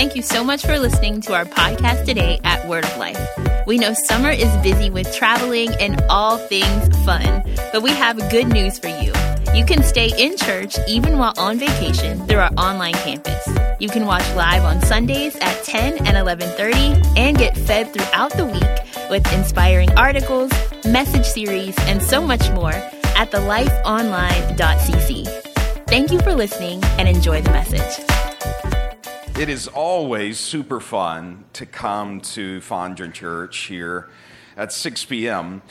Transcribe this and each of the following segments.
Thank you so much for listening to our podcast today at Word of Life. We know summer is busy with traveling and all things fun, but we have good news for you. You can stay in church even while on vacation through our online campus. You can watch live on Sundays at 10 and 11:30 and get fed throughout the week with inspiring articles, message series, and so much more at thelifeonline.cc. Thank you for listening and enjoy the message. It is always super fun to come to Fondren Church here at 6 p.m.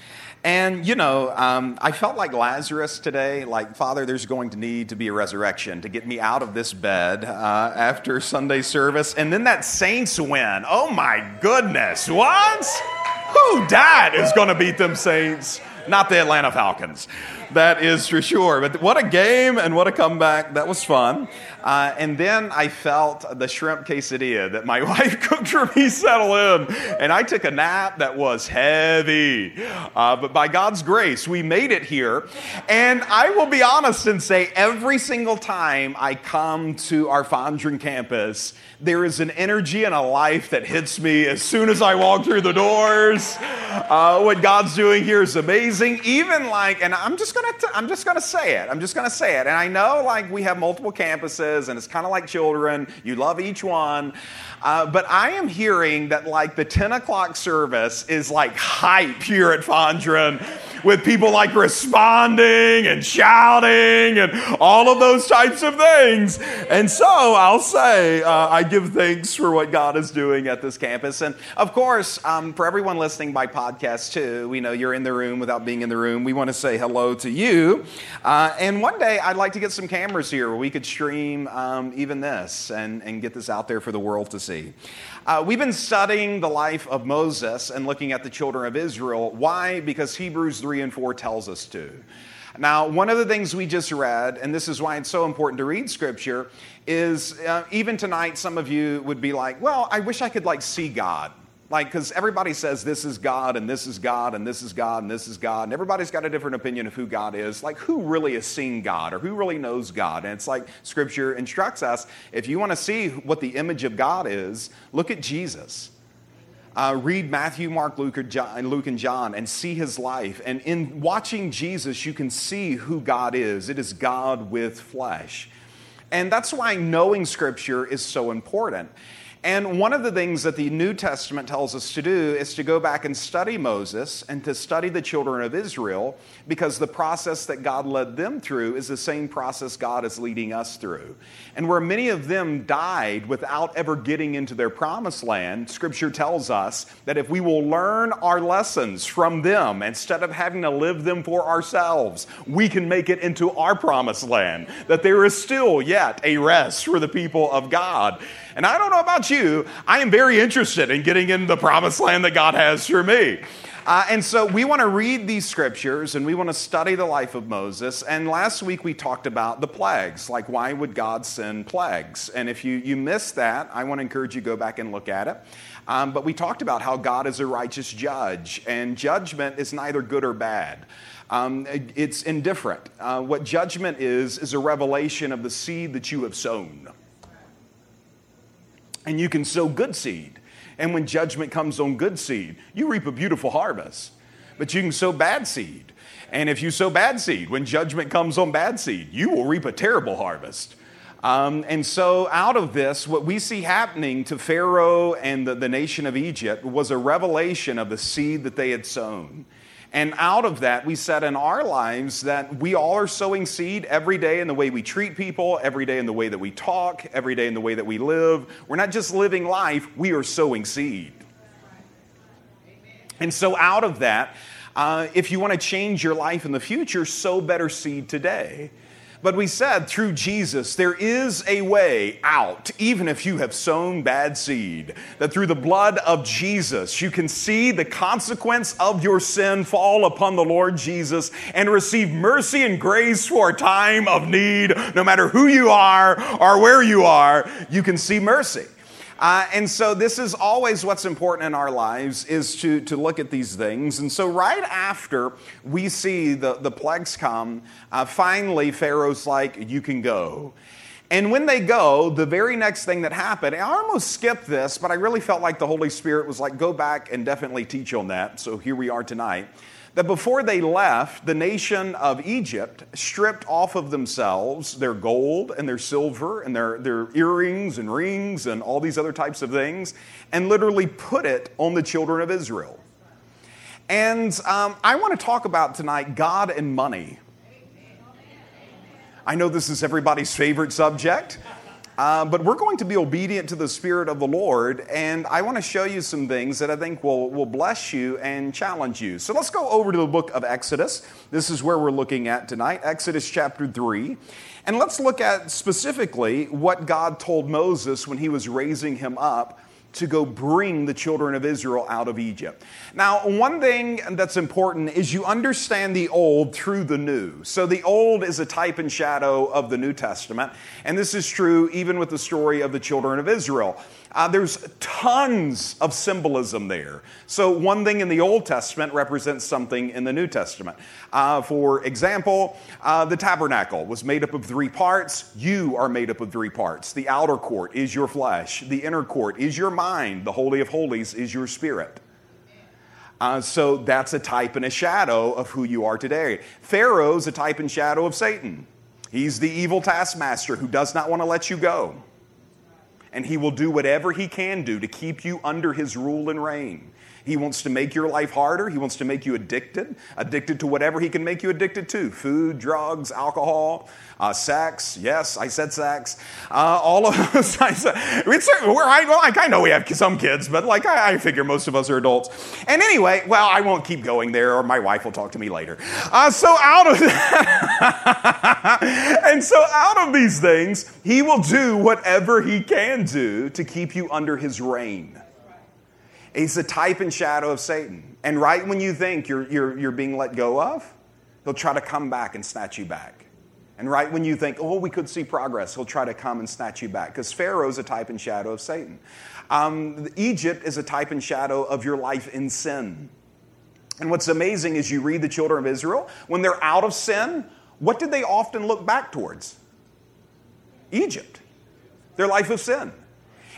And, you know, um, I felt like Lazarus today, like, Father, there's going to need to be a resurrection to get me out of this bed uh, after Sunday service. And then that Saints win. Oh, my goodness. What? Who that is going to beat them Saints? Not the Atlanta Falcons. That is for sure. But what a game and what a comeback. That was fun. Uh, and then I felt the shrimp quesadilla that my wife cooked for me settle in. And I took a nap that was heavy. Uh, but by God's grace, we made it here. And I will be honest and say every single time I come to our Fondren campus, there is an energy and a life that hits me as soon as I walk through the doors. Uh, what God's doing here is amazing. Even like, and I'm just gonna, t- I'm just gonna say it. I'm just gonna say it. And I know like we have multiple campuses, and it's kind of like children. You love each one. Uh, but I am hearing that like the 10 o'clock service is like hype here at Fondren with people like responding and shouting and all of those types of things. And so I'll say, uh, I give thanks for what God is doing at this campus. And of course, um, for everyone listening by podcast too, we know you're in the room without being in the room. We want to say hello to you. Uh, and one day I'd like to get some cameras here where we could stream um, even this and, and get this out there for the world to see. Uh, we've been studying the life of Moses and looking at the children of Israel. Why? Because Hebrews 3 and 4 tells us to. Now, one of the things we just read, and this is why it's so important to read scripture, is uh, even tonight, some of you would be like, well, I wish I could like see God. Like, because everybody says this is God and this is God and this is God and this is God, and everybody's got a different opinion of who God is. Like, who really has seen God or who really knows God? And it's like Scripture instructs us if you want to see what the image of God is, look at Jesus. Uh, read Matthew, Mark, Luke, John, Luke, and John and see his life. And in watching Jesus, you can see who God is. It is God with flesh. And that's why knowing Scripture is so important. And one of the things that the New Testament tells us to do is to go back and study Moses and to study the children of Israel because the process that God led them through is the same process God is leading us through. And where many of them died without ever getting into their promised land, Scripture tells us that if we will learn our lessons from them instead of having to live them for ourselves, we can make it into our promised land. That there is still yet a rest for the people of God. And I don't know about you, I am very interested in getting in the promised land that God has for me. Uh, and so we want to read these scriptures and we want to study the life of Moses. And last week we talked about the plagues, like why would God send plagues? And if you, you missed that, I want to encourage you to go back and look at it. Um, but we talked about how God is a righteous judge, and judgment is neither good or bad. Um, it's indifferent. Uh, what judgment is, is a revelation of the seed that you have sown. And you can sow good seed. And when judgment comes on good seed, you reap a beautiful harvest. But you can sow bad seed. And if you sow bad seed, when judgment comes on bad seed, you will reap a terrible harvest. Um, and so, out of this, what we see happening to Pharaoh and the, the nation of Egypt was a revelation of the seed that they had sown. And out of that, we said in our lives that we all are sowing seed every day in the way we treat people, every day in the way that we talk, every day in the way that we live. We're not just living life, we are sowing seed. And so, out of that, uh, if you want to change your life in the future, sow better seed today. But we said through Jesus, there is a way out, even if you have sown bad seed. That through the blood of Jesus, you can see the consequence of your sin fall upon the Lord Jesus and receive mercy and grace for a time of need. No matter who you are or where you are, you can see mercy. Uh, and so this is always what's important in our lives is to, to look at these things. And so right after we see the, the plagues come, uh, finally Pharaoh's like, you can go. And when they go, the very next thing that happened, I almost skipped this, but I really felt like the Holy Spirit was like, go back and definitely teach on that. So here we are tonight. That before they left, the nation of Egypt stripped off of themselves their gold and their silver and their, their earrings and rings and all these other types of things and literally put it on the children of Israel. And um, I want to talk about tonight God and money. I know this is everybody's favorite subject, uh, but we're going to be obedient to the Spirit of the Lord, and I want to show you some things that I think will, will bless you and challenge you. So let's go over to the book of Exodus. This is where we're looking at tonight, Exodus chapter 3. And let's look at specifically what God told Moses when he was raising him up to go bring the children of Israel out of Egypt. Now, one thing that's important is you understand the old through the new. So, the old is a type and shadow of the New Testament, and this is true even with the story of the children of Israel. Uh, there's tons of symbolism there. So, one thing in the Old Testament represents something in the New Testament. Uh, for example, uh, the tabernacle was made up of three parts. You are made up of three parts. The outer court is your flesh, the inner court is your mind, the Holy of Holies is your spirit. Uh, so that's a type and a shadow of who you are today. Pharaoh's a type and shadow of Satan. He's the evil taskmaster who does not want to let you go and he will do whatever he can do to keep you under his rule and reign. He wants to make your life harder. He wants to make you addicted, addicted to whatever he can make you addicted to food, drugs, alcohol, uh, sex. Yes, I said sex. Uh, all of us. We're, I, like, I know we have some kids, but like I, I, figure most of us are adults. And anyway, well, I won't keep going there, or my wife will talk to me later. Uh, so out of and so out of these things, he will do whatever he can do to keep you under his reign. He's the type and shadow of Satan. And right when you think you're, you're, you're being let go of, he'll try to come back and snatch you back. And right when you think, oh, we could see progress, he'll try to come and snatch you back. Because Pharaoh's a type and shadow of Satan. Um, Egypt is a type and shadow of your life in sin. And what's amazing is you read the children of Israel, when they're out of sin, what did they often look back towards? Egypt, their life of sin.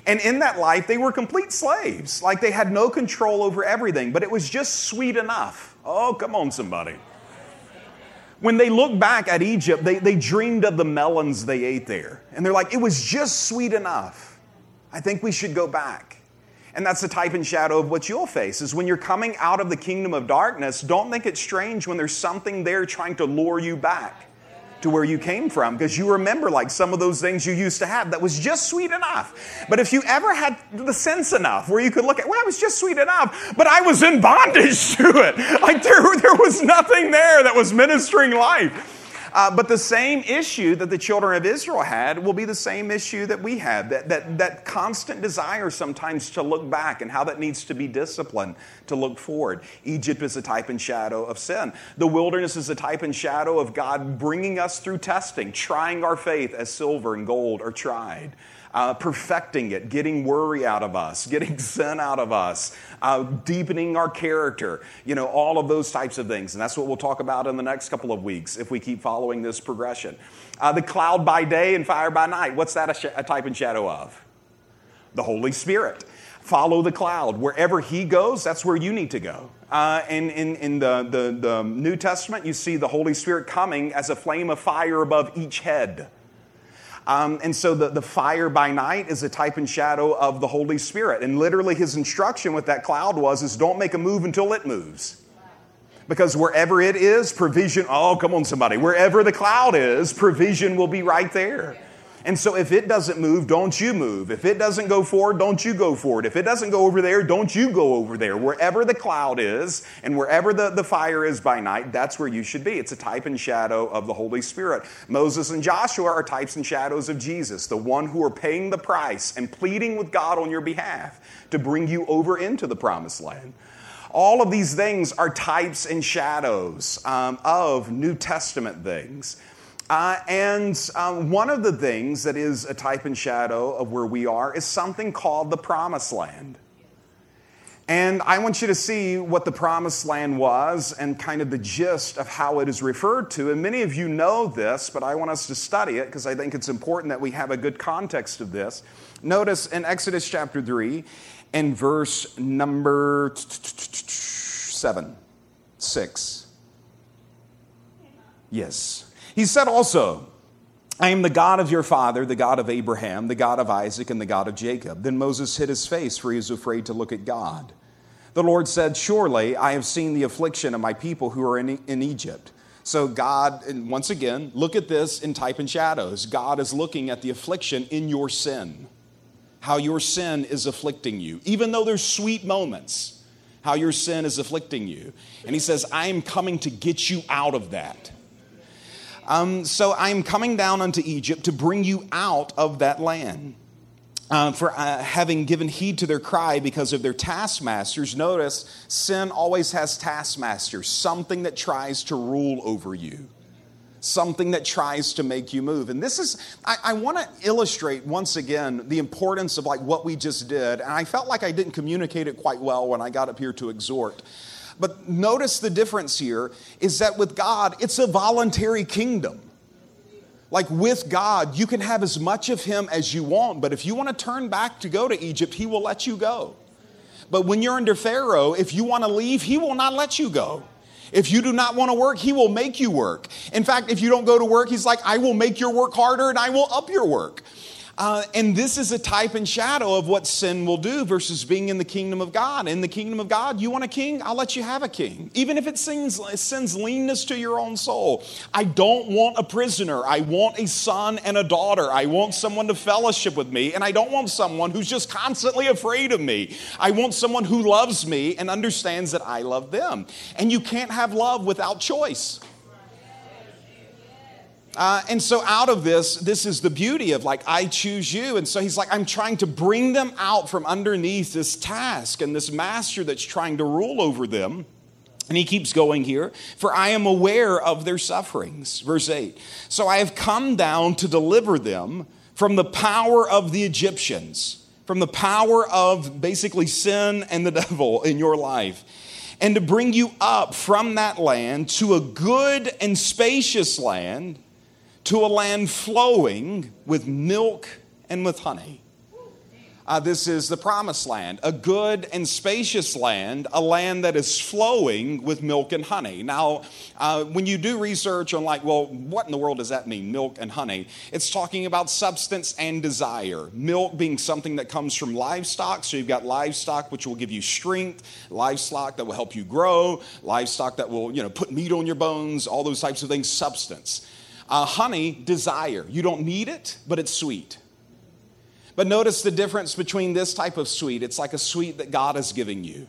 And in that life, they were complete slaves. Like they had no control over everything, but it was just sweet enough. Oh, come on, somebody. When they look back at Egypt, they, they dreamed of the melons they ate there. And they're like, it was just sweet enough. I think we should go back. And that's the type and shadow of what you'll face is when you're coming out of the kingdom of darkness, don't think it's strange when there's something there trying to lure you back to where you came from because you remember like some of those things you used to have that was just sweet enough. But if you ever had the sense enough where you could look at, well, it was just sweet enough, but I was in bondage to it. Like there, there was nothing there that was ministering life. Uh, but the same issue that the children of Israel had will be the same issue that we have that, that, that constant desire sometimes to look back and how that needs to be disciplined to look forward. Egypt is a type and shadow of sin. The wilderness is a type and shadow of God bringing us through testing, trying our faith as silver and gold are tried uh, perfecting it, getting worry out of us, getting sin out of us, uh, deepening our character, you know, all of those types of things. And that's what we'll talk about in the next couple of weeks if we keep following this progression. Uh, the cloud by day and fire by night, what's that a, sh- a type and shadow of? The Holy Spirit follow the cloud. Wherever he goes, that's where you need to go. Uh, and in, in the, the, the, New Testament, you see the Holy Spirit coming as a flame of fire above each head. Um, and so the, the fire by night is a type and shadow of the Holy Spirit. And literally his instruction with that cloud was is don't make a move until it moves. Because wherever it is, provision, oh, come on, somebody. Wherever the cloud is, provision will be right there. And so if it doesn't move, don't you move. If it doesn't go forward, don't you go forward. If it doesn't go over there, don't you go over there. Wherever the cloud is and wherever the, the fire is by night, that's where you should be. It's a type and shadow of the Holy Spirit. Moses and Joshua are types and shadows of Jesus, the one who are paying the price and pleading with God on your behalf to bring you over into the promised land. All of these things are types and shadows um, of New Testament things. Uh, and um, one of the things that is a type and shadow of where we are is something called the promised land. And I want you to see what the promised land was and kind of the gist of how it is referred to. And many of you know this, but I want us to study it because I think it's important that we have a good context of this. Notice in Exodus chapter 3 and verse number 7, 6. Yes. He said also, I am the God of your father, the God of Abraham, the God of Isaac, and the God of Jacob. Then Moses hid his face, for he was afraid to look at God. The Lord said, Surely I have seen the affliction of my people who are in, in Egypt. So, God, and once again, look at this in type and shadows. God is looking at the affliction in your sin, how your sin is afflicting you, even though there's sweet moments, how your sin is afflicting you. And He says, I am coming to get you out of that. Um, so I am coming down unto Egypt to bring you out of that land. Uh, for uh, having given heed to their cry because of their taskmasters. Notice, sin always has taskmasters, something that tries to rule over you, something that tries to make you move. And this is, I, I want to illustrate once again the importance of like what we just did. And I felt like I didn't communicate it quite well when I got up here to exhort. But notice the difference here is that with God, it's a voluntary kingdom. Like with God, you can have as much of Him as you want, but if you want to turn back to go to Egypt, He will let you go. But when you're under Pharaoh, if you want to leave, He will not let you go. If you do not want to work, He will make you work. In fact, if you don't go to work, He's like, I will make your work harder and I will up your work. Uh, and this is a type and shadow of what sin will do versus being in the kingdom of God. In the kingdom of God, you want a king? I'll let you have a king. Even if it sends, sends leanness to your own soul. I don't want a prisoner. I want a son and a daughter. I want someone to fellowship with me. And I don't want someone who's just constantly afraid of me. I want someone who loves me and understands that I love them. And you can't have love without choice. Uh, and so, out of this, this is the beauty of like, I choose you. And so, he's like, I'm trying to bring them out from underneath this task and this master that's trying to rule over them. And he keeps going here, for I am aware of their sufferings. Verse 8. So, I have come down to deliver them from the power of the Egyptians, from the power of basically sin and the devil in your life and to bring you up from that land to a good and spacious land to a land flowing with milk and with honey. Uh, this is the promised land, a good and spacious land, a land that is flowing with milk and honey. Now, uh, when you do research on, like, well, what in the world does that mean, milk and honey? It's talking about substance and desire. Milk being something that comes from livestock, so you've got livestock which will give you strength, livestock that will help you grow, livestock that will, you know, put meat on your bones, all those types of things, substance. Uh, honey, desire. You don't need it, but it's sweet. But notice the difference between this type of sweet. It's like a sweet that God is giving you.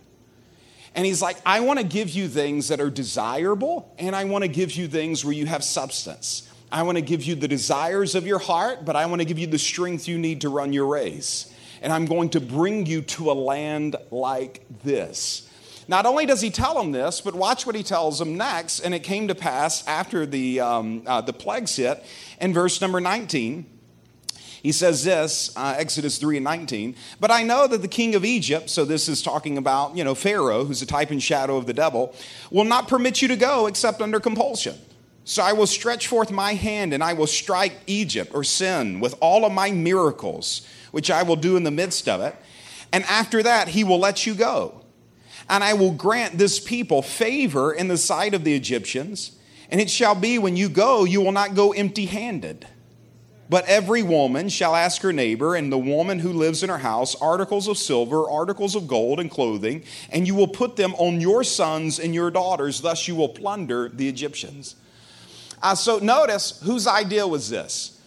And he's like, I want to give you things that are desirable, and I want to give you things where you have substance. I want to give you the desires of your heart, but I want to give you the strength you need to run your race. And I'm going to bring you to a land like this. Not only does he tell them this, but watch what he tells them next. And it came to pass after the, um, uh, the plagues hit in verse number 19. He says this, uh, Exodus 3 and 19, but I know that the king of Egypt, so this is talking about, you know, Pharaoh, who's a type and shadow of the devil, will not permit you to go except under compulsion. So I will stretch forth my hand and I will strike Egypt or sin with all of my miracles, which I will do in the midst of it. And after that, he will let you go and I will grant this people favor in the sight of the Egyptians. And it shall be when you go, you will not go empty handed. But every woman shall ask her neighbor and the woman who lives in her house articles of silver, articles of gold, and clothing, and you will put them on your sons and your daughters. Thus you will plunder the Egyptians. Uh, so notice whose idea was this?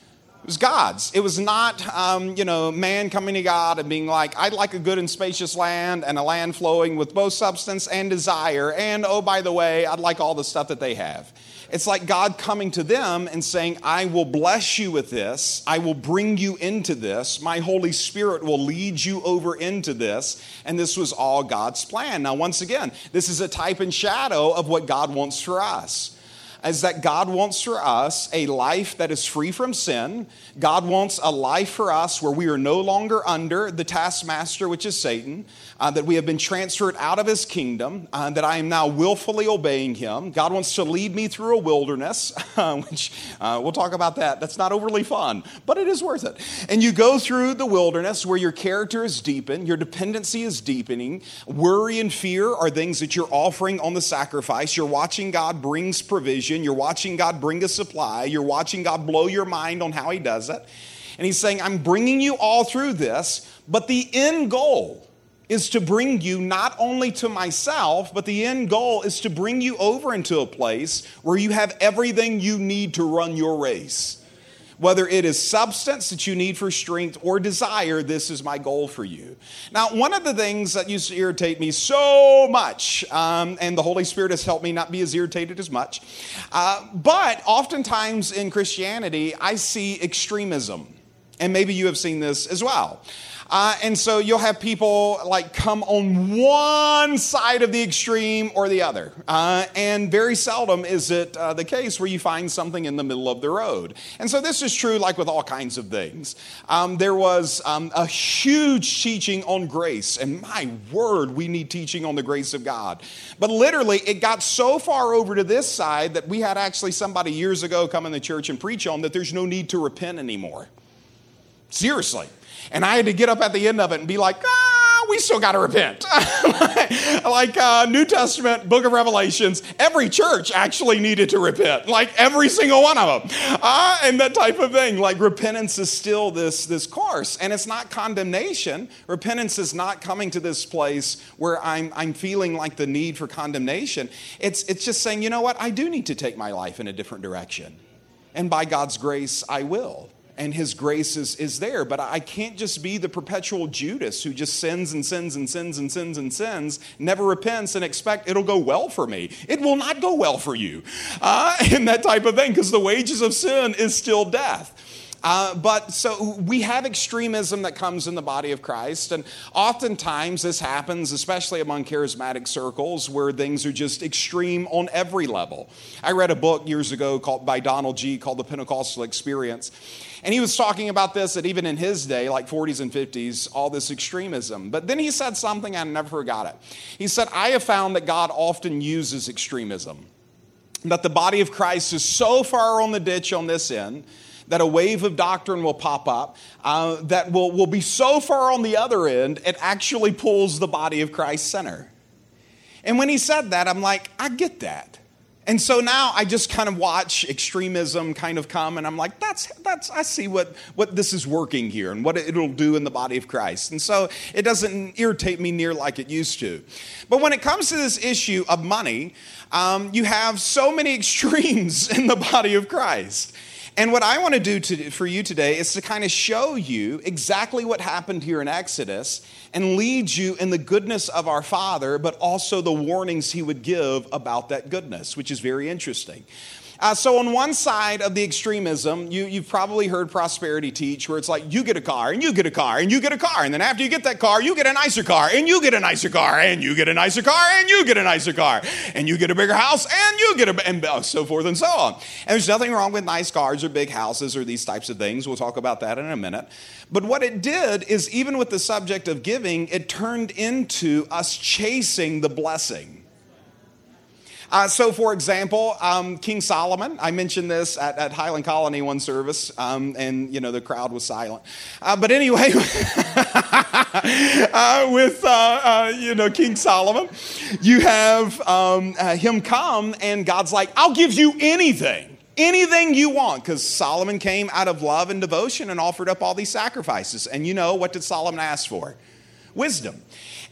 It was God's. It was not, um, you know, man coming to God and being like, I'd like a good and spacious land and a land flowing with both substance and desire. And oh, by the way, I'd like all the stuff that they have. It's like God coming to them and saying, I will bless you with this. I will bring you into this. My Holy Spirit will lead you over into this. And this was all God's plan. Now, once again, this is a type and shadow of what God wants for us. Is that God wants for us a life that is free from sin. God wants a life for us where we are no longer under the taskmaster, which is Satan, uh, that we have been transferred out of his kingdom, uh, that I am now willfully obeying him. God wants to lead me through a wilderness, uh, which uh, we'll talk about that. That's not overly fun, but it is worth it. And you go through the wilderness where your character is deepened, your dependency is deepening, worry and fear are things that you're offering on the sacrifice. You're watching God brings provision, you're watching God bring a supply, you're watching God blow your mind on how he does it. And he's saying, I'm bringing you all through this, but the end goal is to bring you not only to myself, but the end goal is to bring you over into a place where you have everything you need to run your race. Whether it is substance that you need for strength or desire, this is my goal for you. Now, one of the things that used to irritate me so much, um, and the Holy Spirit has helped me not be as irritated as much, uh, but oftentimes in Christianity, I see extremism. And maybe you have seen this as well. Uh, and so you'll have people like come on one side of the extreme or the other. Uh, and very seldom is it uh, the case where you find something in the middle of the road. And so this is true like with all kinds of things. Um, there was um, a huge teaching on grace. And my word, we need teaching on the grace of God. But literally, it got so far over to this side that we had actually somebody years ago come in the church and preach on that there's no need to repent anymore. Seriously. And I had to get up at the end of it and be like, ah, we still got to repent. like uh, New Testament, book of Revelations, every church actually needed to repent, like every single one of them. Uh, and that type of thing. Like repentance is still this, this course. And it's not condemnation. Repentance is not coming to this place where I'm, I'm feeling like the need for condemnation. It's, it's just saying, you know what? I do need to take my life in a different direction. And by God's grace, I will and his grace is, is there. But I can't just be the perpetual Judas who just sins and sins and sins and sins and sins, never repents, and expect it'll go well for me. It will not go well for you. Uh, that type of thing, because the wages of sin is still death. Uh, but so we have extremism that comes in the body of Christ, and oftentimes this happens, especially among charismatic circles, where things are just extreme on every level. I read a book years ago called by Donald Gee called The Pentecostal Experience, and he was talking about this that even in his day, like 40s and 50s, all this extremism. But then he said something, I never forgot it. He said, I have found that God often uses extremism. That the body of Christ is so far on the ditch on this end that a wave of doctrine will pop up uh, that will, will be so far on the other end, it actually pulls the body of Christ center. And when he said that, I'm like, I get that. And so now I just kind of watch extremism kind of come, and I'm like, that's, that's, I see what, what this is working here and what it'll do in the body of Christ. And so it doesn't irritate me near like it used to. But when it comes to this issue of money, um, you have so many extremes in the body of Christ. And what I want to do for you today is to kind of show you exactly what happened here in Exodus and lead you in the goodness of our Father, but also the warnings he would give about that goodness, which is very interesting. Uh, so, on one side of the extremism, you, you've probably heard prosperity teach where it's like you get a car and you get a car and you get a car. And then after you get that car, you get a nicer car and you get a nicer car and you get a nicer car and you get a nicer car and you get a bigger house and you get a, and so forth and so on. And there's nothing wrong with nice cars or big houses or these types of things. We'll talk about that in a minute. But what it did is, even with the subject of giving, it turned into us chasing the blessing. Uh, so, for example, um, King Solomon, I mentioned this at, at Highland Colony one service, um, and you know the crowd was silent. Uh, but anyway, uh, with uh, uh, you know King Solomon, you have um, uh, him come, and God's like, "I'll give you anything." Anything you want, because Solomon came out of love and devotion and offered up all these sacrifices. And you know, what did Solomon ask for? Wisdom.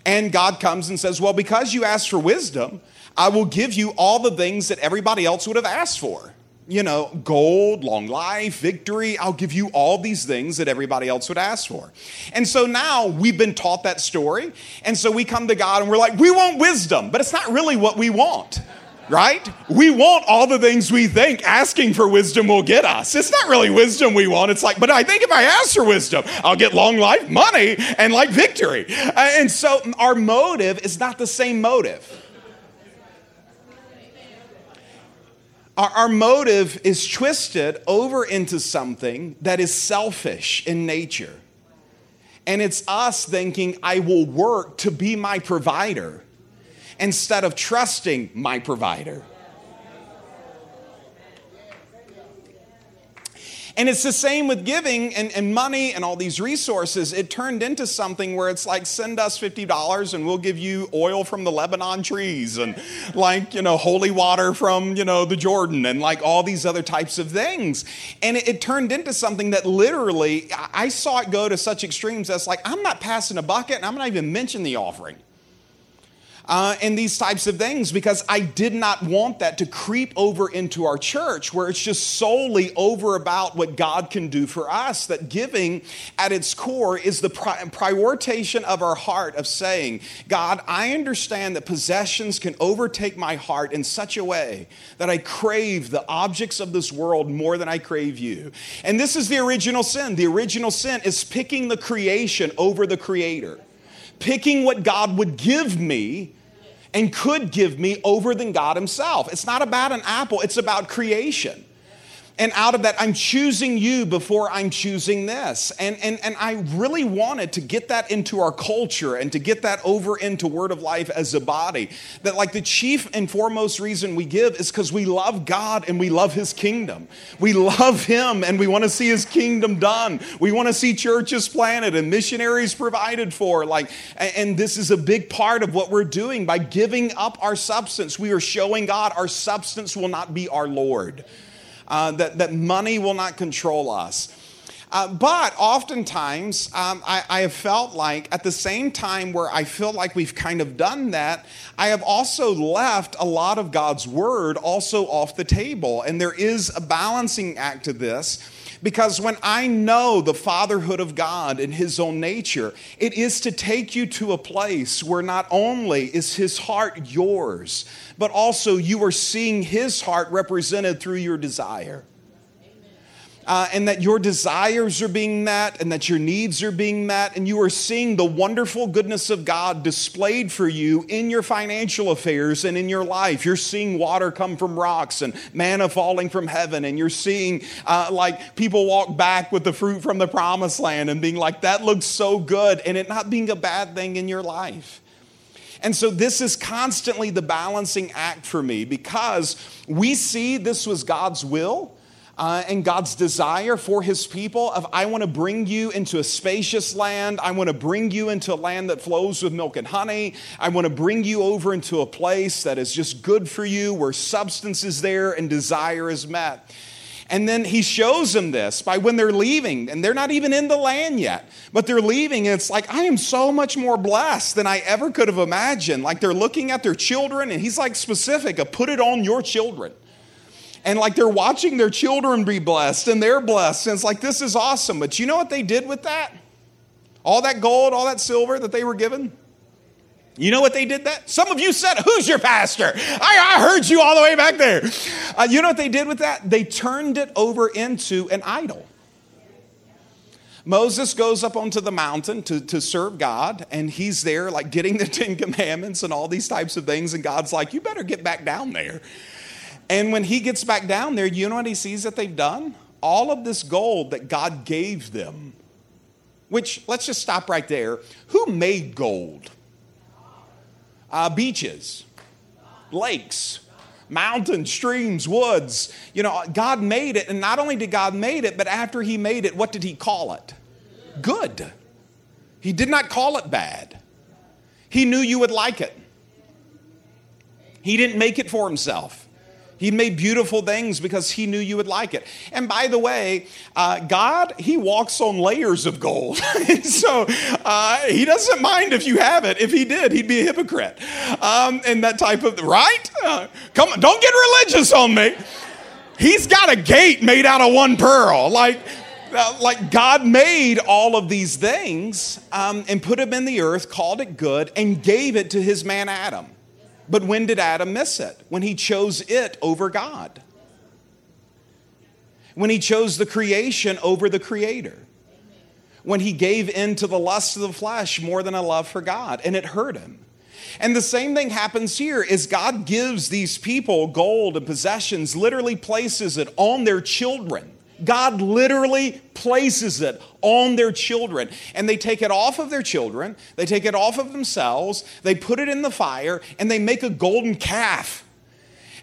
And God comes and says, Well, because you asked for wisdom, I will give you all the things that everybody else would have asked for. You know, gold, long life, victory. I'll give you all these things that everybody else would ask for. And so now we've been taught that story. And so we come to God and we're like, we want wisdom, but it's not really what we want right? We want all the things we think asking for wisdom will get us. It's not really wisdom we want. It's like, but I think if I ask for wisdom, I'll get long life, money, and like victory. Uh, and so our motive is not the same motive. Our, our motive is twisted over into something that is selfish in nature. And it's us thinking, I will work to be my provider instead of trusting my provider. And it's the same with giving and, and money and all these resources. It turned into something where it's like, send us $50 and we'll give you oil from the Lebanon trees and like, you know, holy water from, you know, the Jordan and like all these other types of things. And it, it turned into something that literally, I saw it go to such extremes that's like, I'm not passing a bucket and I'm not even mentioning the offering uh, and these types of things because I did not want that to creep over into our church where it's just solely over about what God can do for us. That giving at its core is the pri- prioritization of our heart of saying, God, I understand that possessions can overtake my heart in such a way that I crave the objects of this world more than I crave you. And this is the original sin. The original sin is picking the creation over the creator picking what God would give me and could give me over than God Himself. It's not about an apple, it's about creation. And out of that, I'm choosing you before I'm choosing this. And, and, and I really wanted to get that into our culture and to get that over into Word of Life as a body. That, like, the chief and foremost reason we give is because we love God and we love His kingdom. We love Him and we want to see His kingdom done. We want to see churches planted and missionaries provided for. Like, and this is a big part of what we're doing by giving up our substance. We are showing God our substance will not be our Lord uh, that, that money will not control us. Uh, but oftentimes, um, I, I, have felt like at the same time where I feel like we've kind of done that, I have also left a lot of God's word also off the table. And there is a balancing act to this because when I know the fatherhood of God and his own nature, it is to take you to a place where not only is his heart yours, but also you are seeing his heart represented through your desire uh, and that your desires are being met and that your needs are being met, and you are seeing the wonderful goodness of God displayed for you in your financial affairs and in your life. You're seeing water come from rocks and manna falling from heaven, and you're seeing uh, like people walk back with the fruit from the promised land and being like, that looks so good, and it not being a bad thing in your life. And so, this is constantly the balancing act for me because we see this was God's will uh, and God's desire for his people of I want to bring you into a spacious land. I want to bring you into a land that flows with milk and honey. I want to bring you over into a place that is just good for you, where substance is there and desire is met. And then he shows them this by when they're leaving, and they're not even in the land yet, but they're leaving, and it's like, I am so much more blessed than I ever could have imagined. Like they're looking at their children, and he's like specific, put it on your children and like they're watching their children be blessed and they're blessed. And it's like, this is awesome. But you know what they did with that? All that gold, all that silver that they were given? You know what they did that? Some of you said, Who's your pastor? I, I heard you all the way back there. Uh, you know what they did with that? They turned it over into an idol. Moses goes up onto the mountain to, to serve God, and he's there, like getting the Ten Commandments and all these types of things. And God's like, You better get back down there. And when he gets back down there, you know what he sees that they've done? All of this gold that God gave them, which let's just stop right there. Who made gold? Uh, beaches, lakes, mountains, streams, woods. You know, God made it, and not only did God made it, but after he made it, what did he call it? Good. He did not call it bad. He knew you would like it. He didn't make it for himself. He made beautiful things because he knew you would like it. And by the way, uh, God, he walks on layers of gold. so uh, he doesn't mind if you have it. If he did, he'd be a hypocrite. Um, and that type of, right? Uh, come on, don't get religious on me. He's got a gate made out of one pearl. Like, uh, like God made all of these things um, and put them in the earth, called it good, and gave it to his man Adam. But when did Adam miss it? When he chose it over God. When he chose the creation over the creator. When he gave in to the lust of the flesh more than a love for God, and it hurt him. And the same thing happens here is God gives these people gold and possessions, literally places it on their children. God literally places it on their children. And they take it off of their children, they take it off of themselves, they put it in the fire, and they make a golden calf.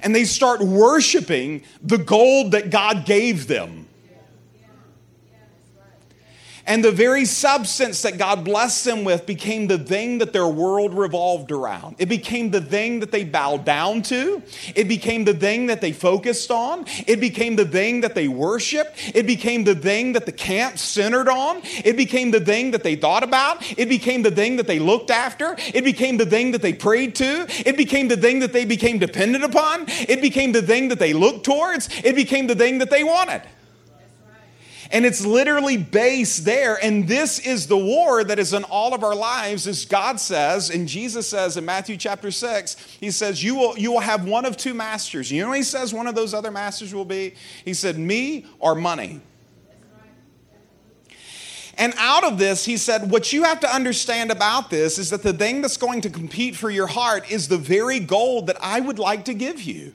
And they start worshiping the gold that God gave them. And the very substance that God blessed them with became the thing that their world revolved around. It became the thing that they bowed down to. It became the thing that they focused on. It became the thing that they worshiped. It became the thing that the camp centered on. It became the thing that they thought about. It became the thing that they looked after. It became the thing that they prayed to. It became the thing that they became dependent upon. It became the thing that they looked towards. It became the thing that they wanted. And it's literally based there. And this is the war that is in all of our lives, as God says, and Jesus says in Matthew chapter 6, He says, You will, you will have one of two masters. You know He says one of those other masters will be? He said, Me or money. And out of this, he said, What you have to understand about this is that the thing that's going to compete for your heart is the very gold that I would like to give you.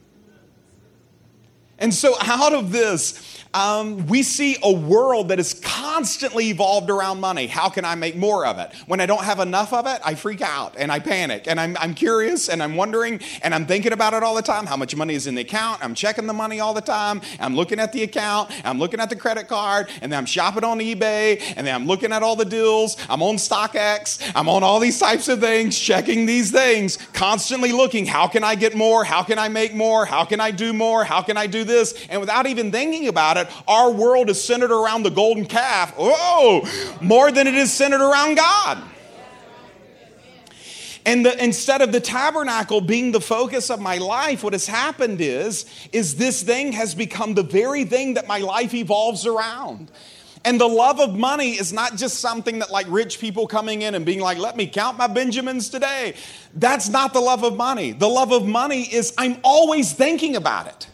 And so, out of this, um, we see a world that is constantly evolved around money. How can I make more of it? When I don't have enough of it, I freak out and I panic and I'm, I'm curious and I'm wondering and I'm thinking about it all the time. How much money is in the account? I'm checking the money all the time. I'm looking at the account. I'm looking at the credit card and then I'm shopping on eBay and then I'm looking at all the deals. I'm on StockX. I'm on all these types of things, checking these things, constantly looking. How can I get more? How can I make more? How can I do more? How can I do this? And without even thinking about it, our world is centered around the golden calf. Oh, more than it is centered around God. And the, instead of the tabernacle being the focus of my life, what has happened is, is this thing has become the very thing that my life evolves around. And the love of money is not just something that like rich people coming in and being like, let me count my Benjamins today. That's not the love of money. The love of money is I'm always thinking about it.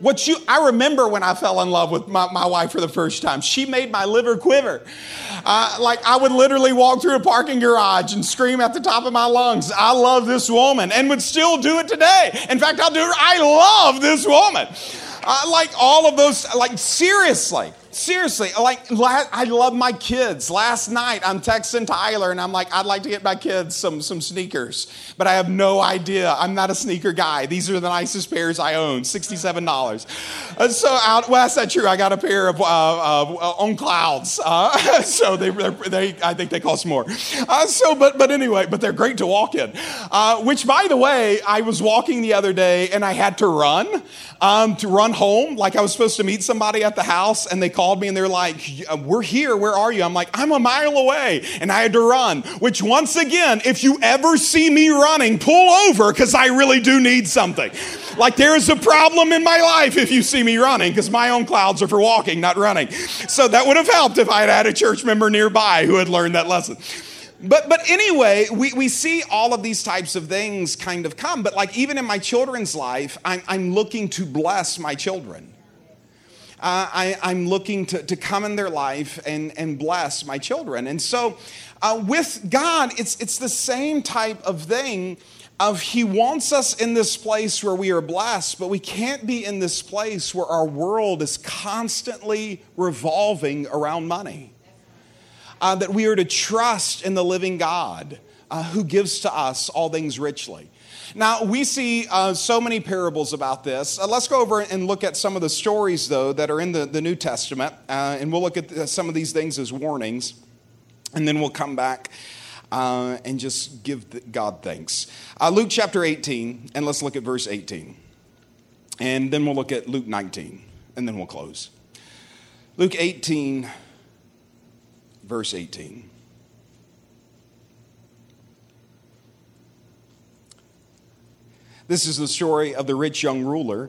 What you, I remember when I fell in love with my, my wife for the first time. She made my liver quiver. Uh, like I would literally walk through a parking garage and scream at the top of my lungs, I love this woman, and would still do it today. In fact, I'll do it. I love this woman. Uh, like all of those, like seriously. Seriously, like I love my kids. Last night I'm texting Tyler and I'm like, I'd like to get my kids some some sneakers, but I have no idea. I'm not a sneaker guy. These are the nicest pairs I own, sixty-seven dollars. Uh, so out, well, that's true. I got a pair of uh, uh, on clouds, uh, so they, they I think they cost more. Uh, so, but but anyway, but they're great to walk in. Uh, which, by the way, I was walking the other day and I had to run um, to run home. Like I was supposed to meet somebody at the house, and they called me and they're like, uh, We're here. Where are you? I'm like, I'm a mile away. And I had to run, which once again, if you ever see me running, pull over because I really do need something. Like there is a problem in my life if you see me running because my own clouds are for walking, not running. So that would have helped if I had had a church member nearby who had learned that lesson. But, but anyway, we, we see all of these types of things kind of come. But like even in my children's life, I'm, I'm looking to bless my children. Uh, I, am looking to, to come in their life and, and bless my children. And so uh, with God, it's, it's the same type of thing of he wants us in this place where we are blessed, but we can't be in this place where our world is constantly revolving around money uh, that we are to trust in the living God uh, who gives to us all things richly. Now, we see uh, so many parables about this. Uh, let's go over and look at some of the stories, though, that are in the, the New Testament, uh, and we'll look at the, some of these things as warnings, and then we'll come back uh, and just give God thanks. Uh, Luke chapter 18, and let's look at verse 18. And then we'll look at Luke 19, and then we'll close. Luke 18, verse 18. This is the story of the rich young ruler.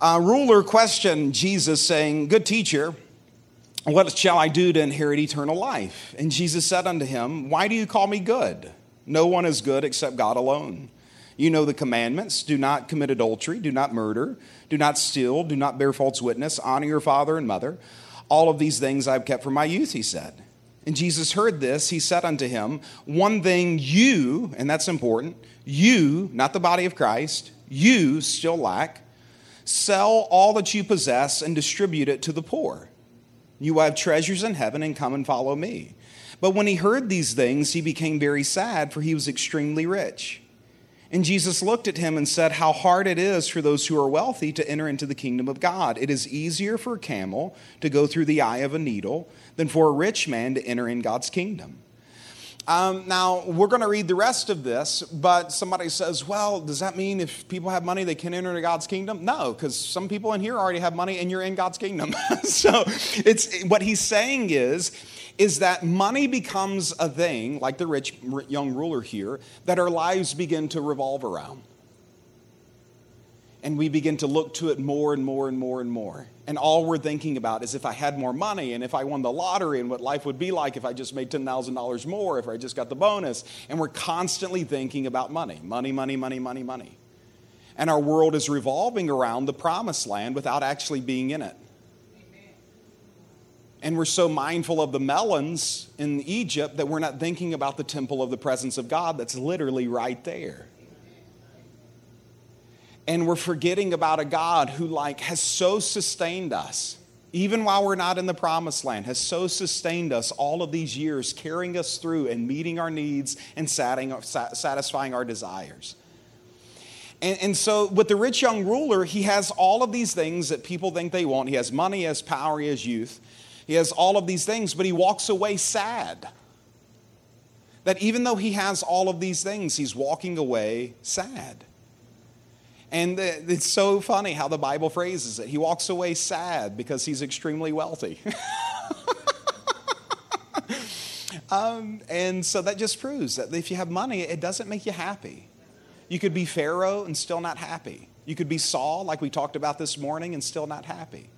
A ruler questioned Jesus, saying, Good teacher, what shall I do to inherit eternal life? And Jesus said unto him, Why do you call me good? No one is good except God alone. You know the commandments do not commit adultery, do not murder, do not steal, do not bear false witness, honor your father and mother. All of these things I've kept from my youth, he said. And Jesus heard this. He said unto him, One thing you, and that's important, you, not the body of Christ, you still lack. Sell all that you possess and distribute it to the poor. You have treasures in heaven, and come and follow me. But when he heard these things, he became very sad, for he was extremely rich. And Jesus looked at him and said, How hard it is for those who are wealthy to enter into the kingdom of God. It is easier for a camel to go through the eye of a needle than for a rich man to enter in God's kingdom. Um, now, we're going to read the rest of this, but somebody says, well, does that mean if people have money, they can enter God's kingdom? No, because some people in here already have money and you're in God's kingdom. so it's what he's saying is, is that money becomes a thing, like the rich young ruler here, that our lives begin to revolve around. And we begin to look to it more and more and more and more. And all we're thinking about is if I had more money and if I won the lottery and what life would be like if I just made $10,000 more, if I just got the bonus. And we're constantly thinking about money money, money, money, money, money. And our world is revolving around the promised land without actually being in it. And we're so mindful of the melons in Egypt that we're not thinking about the temple of the presence of God that's literally right there. And we're forgetting about a God who like has so sustained us even while we're not in the promised land, has so sustained us all of these years, carrying us through and meeting our needs and satisfying our desires. And, and, so, with the rich young ruler, he has all of these things that people think they want. He has money, he has power, he has youth. He has all of these things, but he walks away sad. That even though he has all of these things, he's walking away sad. And it's so funny how the Bible phrases it. He walks away sad because he's extremely wealthy. um, and so that just proves that if you have money, it doesn't make you happy. You could be Pharaoh and still not happy. You could be Saul, like we talked about this morning, and still not happy.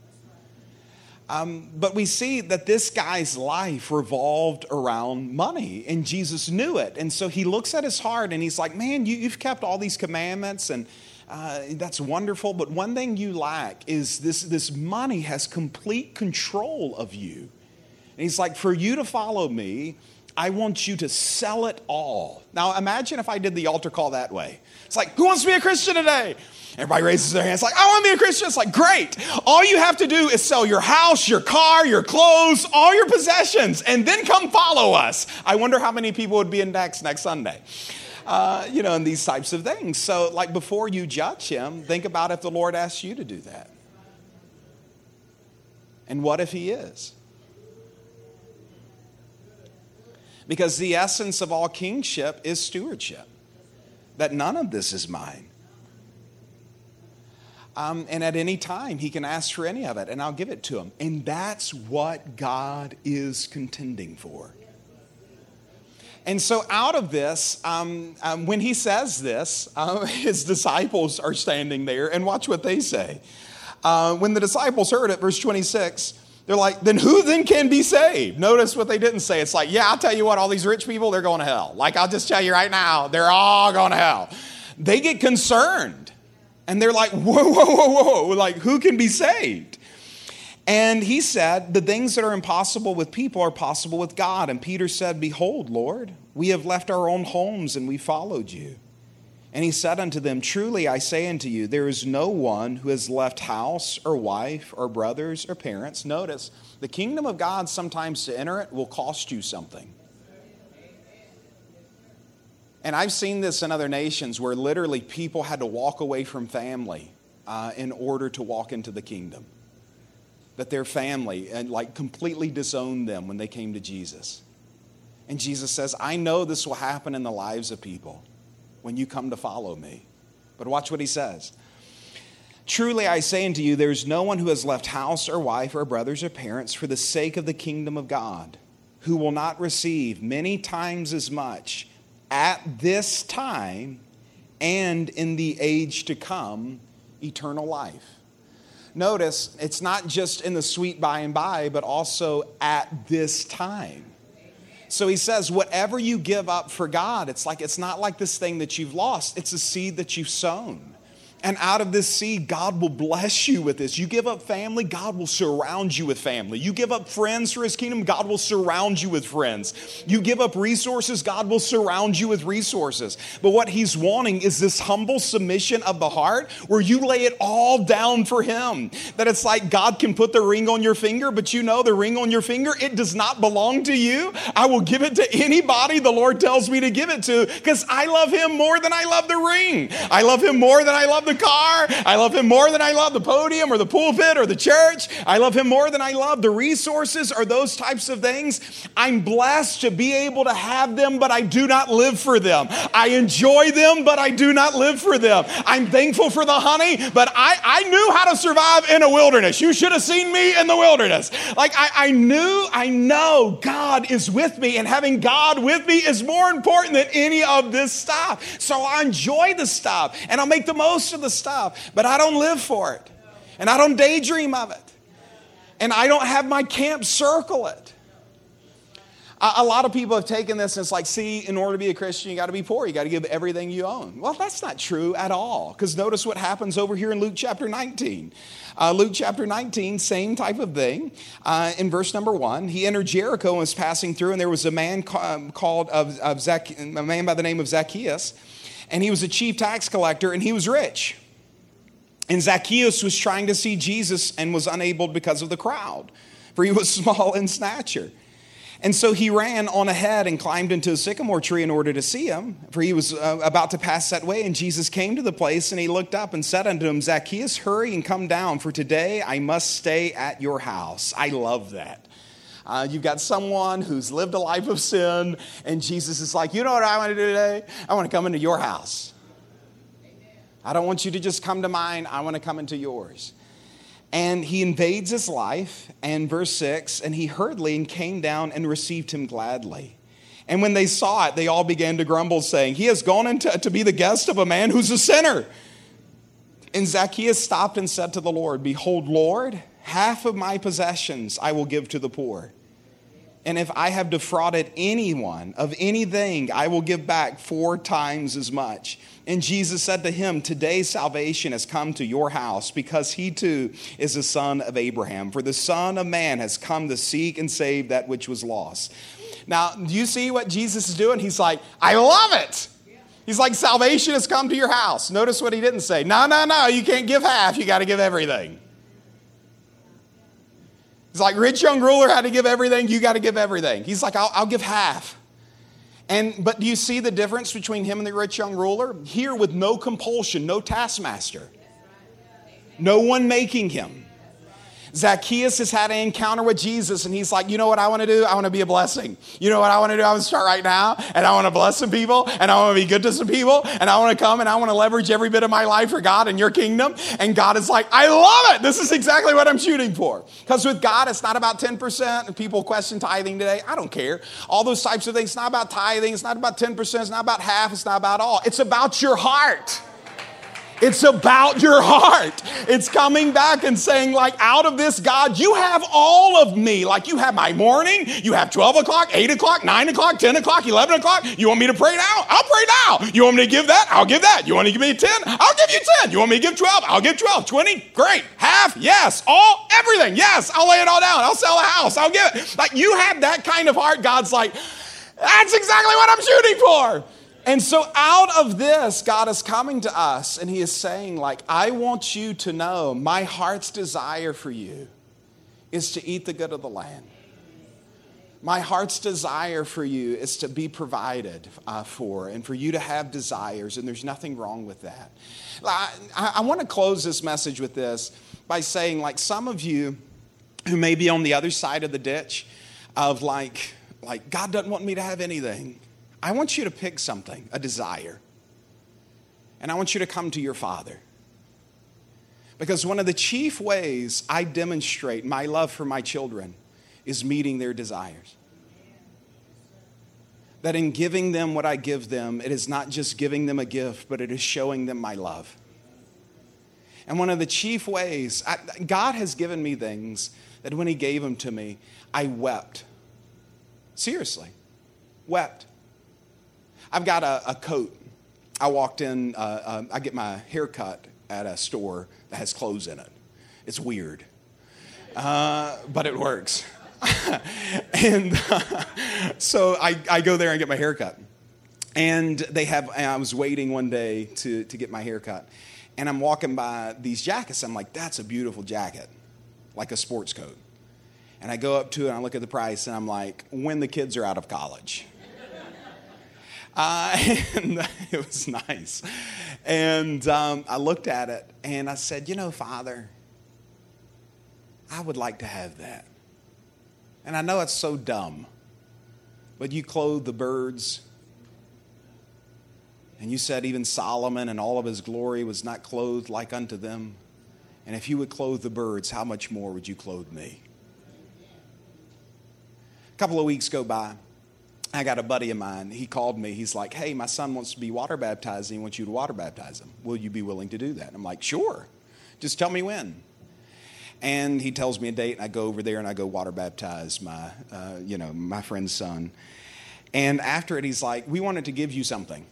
Um, but we see that this guy's life revolved around money, and Jesus knew it. And so he looks at his heart and he's like, Man, you, have kept all these commandments, and uh, that's wonderful. But one thing you lack is this, this money has complete control of you. And he's like, For you to follow me, I want you to sell it all. Now, imagine if I did the altar call that way. It's like, Who wants to be a Christian today? Everybody raises their hands like, I want to be a Christian. It's like, great. All you have to do is sell your house, your car, your clothes, all your possessions, and then come follow us. I wonder how many people would be in next next Sunday. Uh, you know, and these types of things. So, like, before you judge him, think about if the Lord asks you to do that. And what if he is? Because the essence of all kingship is stewardship, that none of this is mine. Um, and at any time, he can ask for any of it, and I'll give it to him. And that's what God is contending for. And so, out of this, um, um, when he says this, uh, his disciples are standing there, and watch what they say. Uh, when the disciples heard it, verse 26, they're like, then who then can be saved? Notice what they didn't say. It's like, yeah, I'll tell you what, all these rich people, they're going to hell. Like, I'll just tell you right now, they're all going to hell. They get concerned, and they're like, whoa, whoa, whoa, whoa, like, who can be saved? And he said, The things that are impossible with people are possible with God. And Peter said, Behold, Lord, we have left our own homes and we followed you. And he said unto them, Truly I say unto you, there is no one who has left house or wife or brothers or parents. Notice, the kingdom of God, sometimes to enter it, will cost you something. And I've seen this in other nations where literally people had to walk away from family uh, in order to walk into the kingdom that their family and like completely disowned them when they came to Jesus. And Jesus says, I know this will happen in the lives of people when you come to follow me. But watch what he says. Truly I say unto you, there is no one who has left house or wife or brothers or parents for the sake of the kingdom of God who will not receive many times as much at this time and in the age to come eternal life notice it's not just in the sweet by and by, but also at this time. So he says, whatever you give up for God, it's like it's not like this thing that you've lost, it's a seed that you've sown. And out of this seed, God will bless you with this. You give up family, God will surround you with family. You give up friends for His kingdom, God will surround you with friends. You give up resources, God will surround you with resources. But what He's wanting is this humble submission of the heart where you lay it all down for Him. That it's like God can put the ring on your finger, but you know the ring on your finger, it does not belong to you. I will give it to anybody the Lord tells me to give it to because I love Him more than I love the ring. I love Him more than I love the the car. I love him more than I love the podium or the pulpit or the church. I love him more than I love the resources or those types of things. I'm blessed to be able to have them, but I do not live for them. I enjoy them, but I do not live for them. I'm thankful for the honey, but I, I knew how to survive in a wilderness. You should have seen me in the wilderness. Like I, I knew, I know God is with me, and having God with me is more important than any of this stuff. So I enjoy the stuff and I'll make the most of stuff, but I don't live for it. And I don't daydream of it. And I don't have my camp circle it. A, lot of people have taken this and it's like, see, in order to be a Christian, you got to be poor. You got to give everything you own. Well, that's not true at all. Because notice what happens over here in Luke chapter 19. Uh, Luke chapter 19, same type of thing. Uh, in verse number one, he entered Jericho and was passing through, and there was a man um, called of, of Zac- a man by the name of Zacchaeus and he was a chief tax collector and he was rich. And Zacchaeus was trying to see Jesus and was unable because of the crowd, for he was small in stature. And so he ran on ahead and climbed into a sycamore tree in order to see him, for he was uh, about to pass that way. And Jesus came to the place and he looked up and said unto him, Zacchaeus, hurry and come down, for today I must stay at your house. I love that. Uh, you've got someone who's lived a life of sin, and Jesus is like, You know what I want to do today? I want to come into your house. I don't want you to just come to mine, I want to come into yours. And he invades his life, and verse 6 and he hurriedly and came down and received him gladly. And when they saw it, they all began to grumble, saying, He has gone into, to be the guest of a man who's a sinner. And Zacchaeus stopped and said to the Lord, Behold, Lord, half of my possessions I will give to the poor. And if I have defrauded anyone of anything, I will give back four times as much. And Jesus said to him, Today salvation has come to your house because he too is a son of Abraham. For the Son of Man has come to seek and save that which was lost. Now, do you see what Jesus is doing? He's like, I love it. He's like, Salvation has come to your house. Notice what he didn't say. No, no, no, you can't give half, you got to give everything. He's like, rich young ruler had to give everything, you got to give everything. He's like, I'll, I'll give half. And but do you see the difference between him and the rich young ruler? Here with no compulsion, no taskmaster. No one making him. Zacchaeus has had an encounter with Jesus, and he's like, You know what I want to do? I want to be a blessing. You know what I want to do? I want to start right now, and I want to bless some people, and I want to be good to some people, and I want to come and I want to leverage every bit of my life for God and your kingdom. And God is like, I love it. This is exactly what I'm shooting for. Because with God, it's not about 10%. And people question tithing today. I don't care. All those types of things. It's not about tithing. It's not about 10%. It's not about half. It's not about all. It's about your heart. It's about your heart. It's coming back and saying, like, out of this, God, you have all of me. Like, you have my morning, you have 12 o'clock, 8 o'clock, 9 o'clock, 10 o'clock, 11 o'clock. You want me to pray now? I'll pray now. You want me to give that? I'll give that. You want me to give me 10? I'll give you 10. You want me to give 12? I'll give 12. 20? Great. Half? Yes. All? Everything? Yes. I'll lay it all down. I'll sell a house. I'll give it. Like, you have that kind of heart. God's like, that's exactly what I'm shooting for. And so out of this, God is coming to us and He is saying, like, I want you to know my heart's desire for you is to eat the good of the land. My heart's desire for you is to be provided uh, for and for you to have desires, and there's nothing wrong with that. I, I want to close this message with this by saying, like, some of you who may be on the other side of the ditch of like, like God doesn't want me to have anything. I want you to pick something, a desire, and I want you to come to your Father. Because one of the chief ways I demonstrate my love for my children is meeting their desires. That in giving them what I give them, it is not just giving them a gift, but it is showing them my love. And one of the chief ways, I, God has given me things that when He gave them to me, I wept. Seriously, wept. I've got a, a coat. I walked in, uh, uh, I get my hair cut at a store that has clothes in it. It's weird, uh, but it works. and uh, so I, I go there and get my hair cut. And they have, and I was waiting one day to, to get my hair cut. And I'm walking by these jackets. I'm like, that's a beautiful jacket, like a sports coat. And I go up to it and I look at the price and I'm like, when the kids are out of college. Uh, and it was nice. And um, I looked at it and I said, You know, Father, I would like to have that. And I know it's so dumb, but you clothe the birds. And you said even Solomon and all of his glory was not clothed like unto them. And if you would clothe the birds, how much more would you clothe me? A couple of weeks go by. I got a buddy of mine. He called me. He's like, Hey, my son wants to be water baptized and he wants you to water baptize him. Will you be willing to do that? I'm like, Sure. Just tell me when. And he tells me a date, and I go over there and I go water baptize my, uh, you know, my friend's son. And after it, he's like, We wanted to give you something.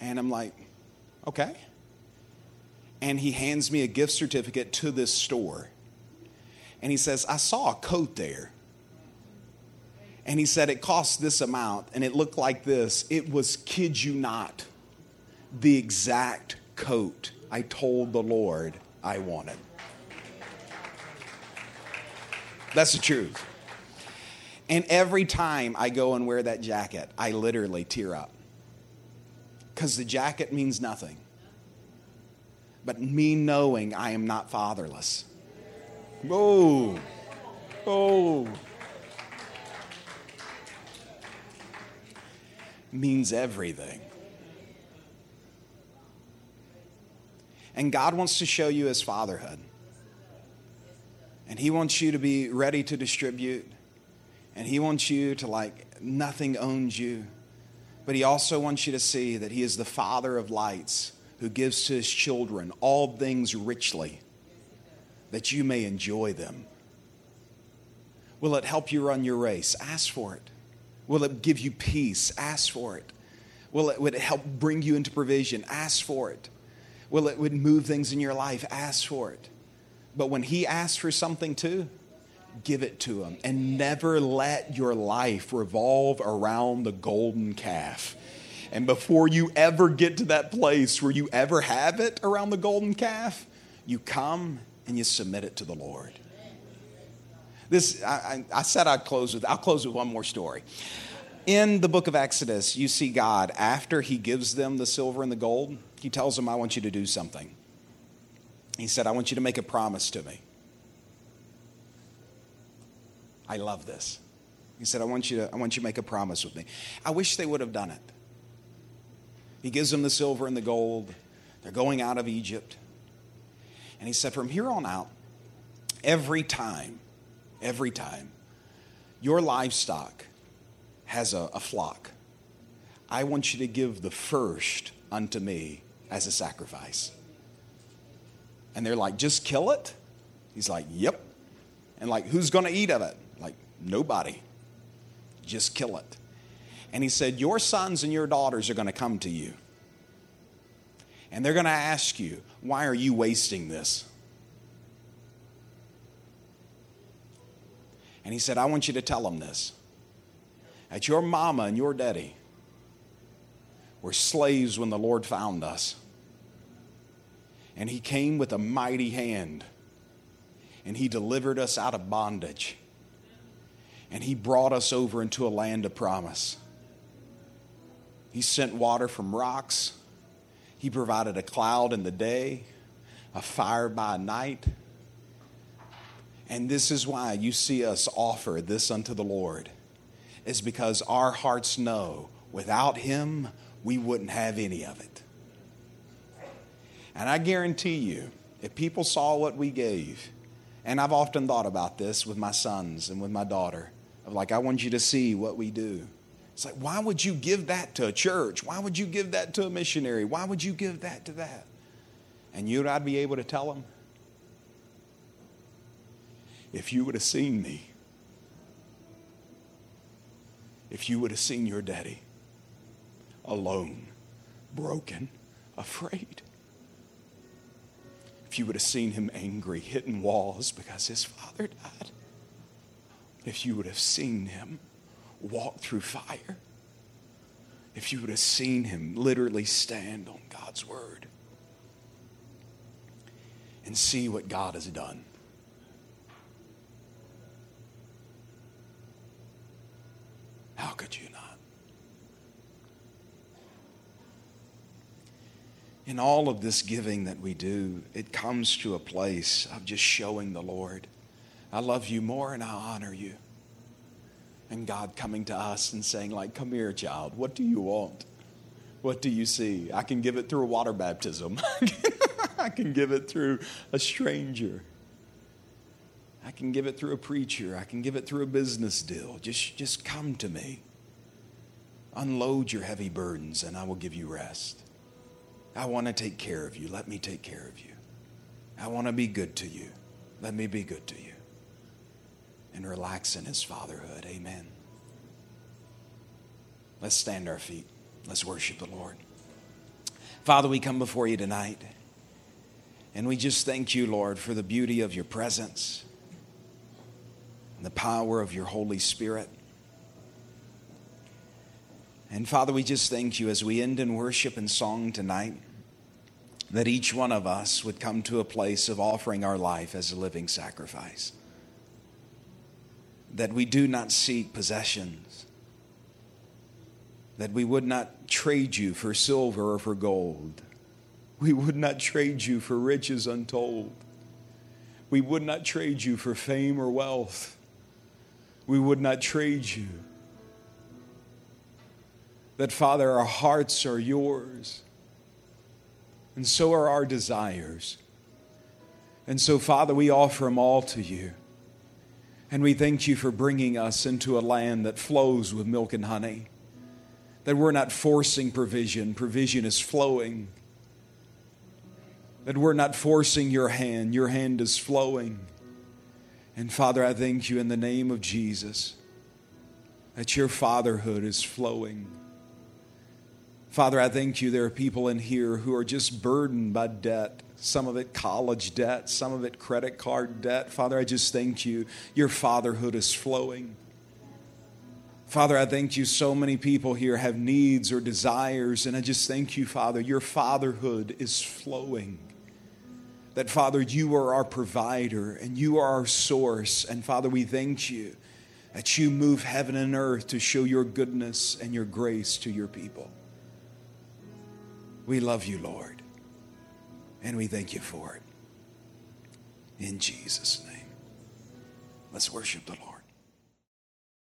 And I'm like, Okay. And he hands me a gift certificate to this store. And he says, I saw a coat there. And he said, It cost this amount, and it looked like this. It was, kid you not, the exact coat I told the Lord I wanted. That's the truth. And every time I go and wear that jacket, I literally tear up. Because the jacket means nothing. But me knowing I am not fatherless. Oh, oh. Means everything. And God wants to show you his fatherhood. And He wants you to be ready to distribute. And He wants you to, like, nothing owns you. But He also wants you to see that He is the Father of lights who gives to His children all things richly, that you may enjoy them. Will it help you run your race? Ask for it. Will it give you peace? Ask for it. Will it, would it help bring you into provision? Ask for it. Will it would move things in your life? Ask for it. But when He asks for something too, give it to Him. And never let your life revolve around the golden calf. And before you ever get to that place where you ever have it around the golden calf, you come and you submit it to the Lord. This, I, I said I'd close with, I'll close with one more story. In the book of Exodus, you see God, after he gives them the silver and the gold, he tells them, I want you to do something. He said, I want you to make a promise to me. I love this. He said, I want you to, I want you to make a promise with me. I wish they would have done it. He gives them the silver and the gold. They're going out of Egypt. And he said, From here on out, every time, every time, your livestock has a, a flock, I want you to give the first unto me as a sacrifice. And they're like, just kill it? He's like, yep. And like, who's going to eat of it? Like, nobody. Just kill it. And he said, Your sons and your daughters are going to come to you. And they're going to ask you, Why are you wasting this? And he said, I want you to tell them this that your mama and your daddy were slaves when the Lord found us. And he came with a mighty hand and he delivered us out of bondage. And he brought us over into a land of promise. He sent water from rocks. He provided a cloud in the day, a fire by night. And this is why you see us offer this unto the Lord, is because our hearts know without Him, we wouldn't have any of it. And I guarantee you, if people saw what we gave, and I've often thought about this with my sons and with my daughter, of like, I want you to see what we do. It's like, why would you give that to a church? Why would you give that to a missionary? Why would you give that to that? And you and I'd be able to tell them, if you would have seen me, if you would have seen your daddy alone, broken, afraid, If you would have seen him angry, hitting walls because his father died. If you would have seen him walk through fire. If you would have seen him literally stand on God's word and see what God has done. How could you not? In all of this giving that we do, it comes to a place of just showing the Lord, I love you more and I honor you. And God coming to us and saying, like, come here, child, what do you want? What do you see? I can give it through a water baptism. I can give it through a stranger. I can give it through a preacher. I can give it through a business deal. Just, just come to me. Unload your heavy burdens, and I will give you rest. I want to take care of you. Let me take care of you. I want to be good to you. Let me be good to you. And relax in his fatherhood. Amen. Let's stand our feet. Let's worship the Lord. Father, we come before you tonight. And we just thank you, Lord, for the beauty of your presence and the power of your Holy Spirit. And Father, we just thank you as we end in worship and song tonight that each one of us would come to a place of offering our life as a living sacrifice. That we do not seek possessions. That we would not trade you for silver or for gold. We would not trade you for riches untold. We would not trade you for fame or wealth. We would not trade you that, Father, our hearts are yours, and so are our desires. And so, Father, we offer them all to you. And we thank you for bringing us into a land that flows with milk and honey. That we're not forcing provision, provision is flowing. That we're not forcing your hand, your hand is flowing. And Father, I thank you in the name of Jesus that your fatherhood is flowing. Father, I thank you there are people in here who are just burdened by debt. Some of it college debt, some of it credit card debt. Father, I just thank you. Your fatherhood is flowing. Father, I thank you. So many people here have needs or desires, and I just thank you, Father. Your fatherhood is flowing. That, Father, you are our provider and you are our source. And, Father, we thank you that you move heaven and earth to show your goodness and your grace to your people. We love you, Lord, and we thank you for it. In Jesus' name, let's worship the Lord.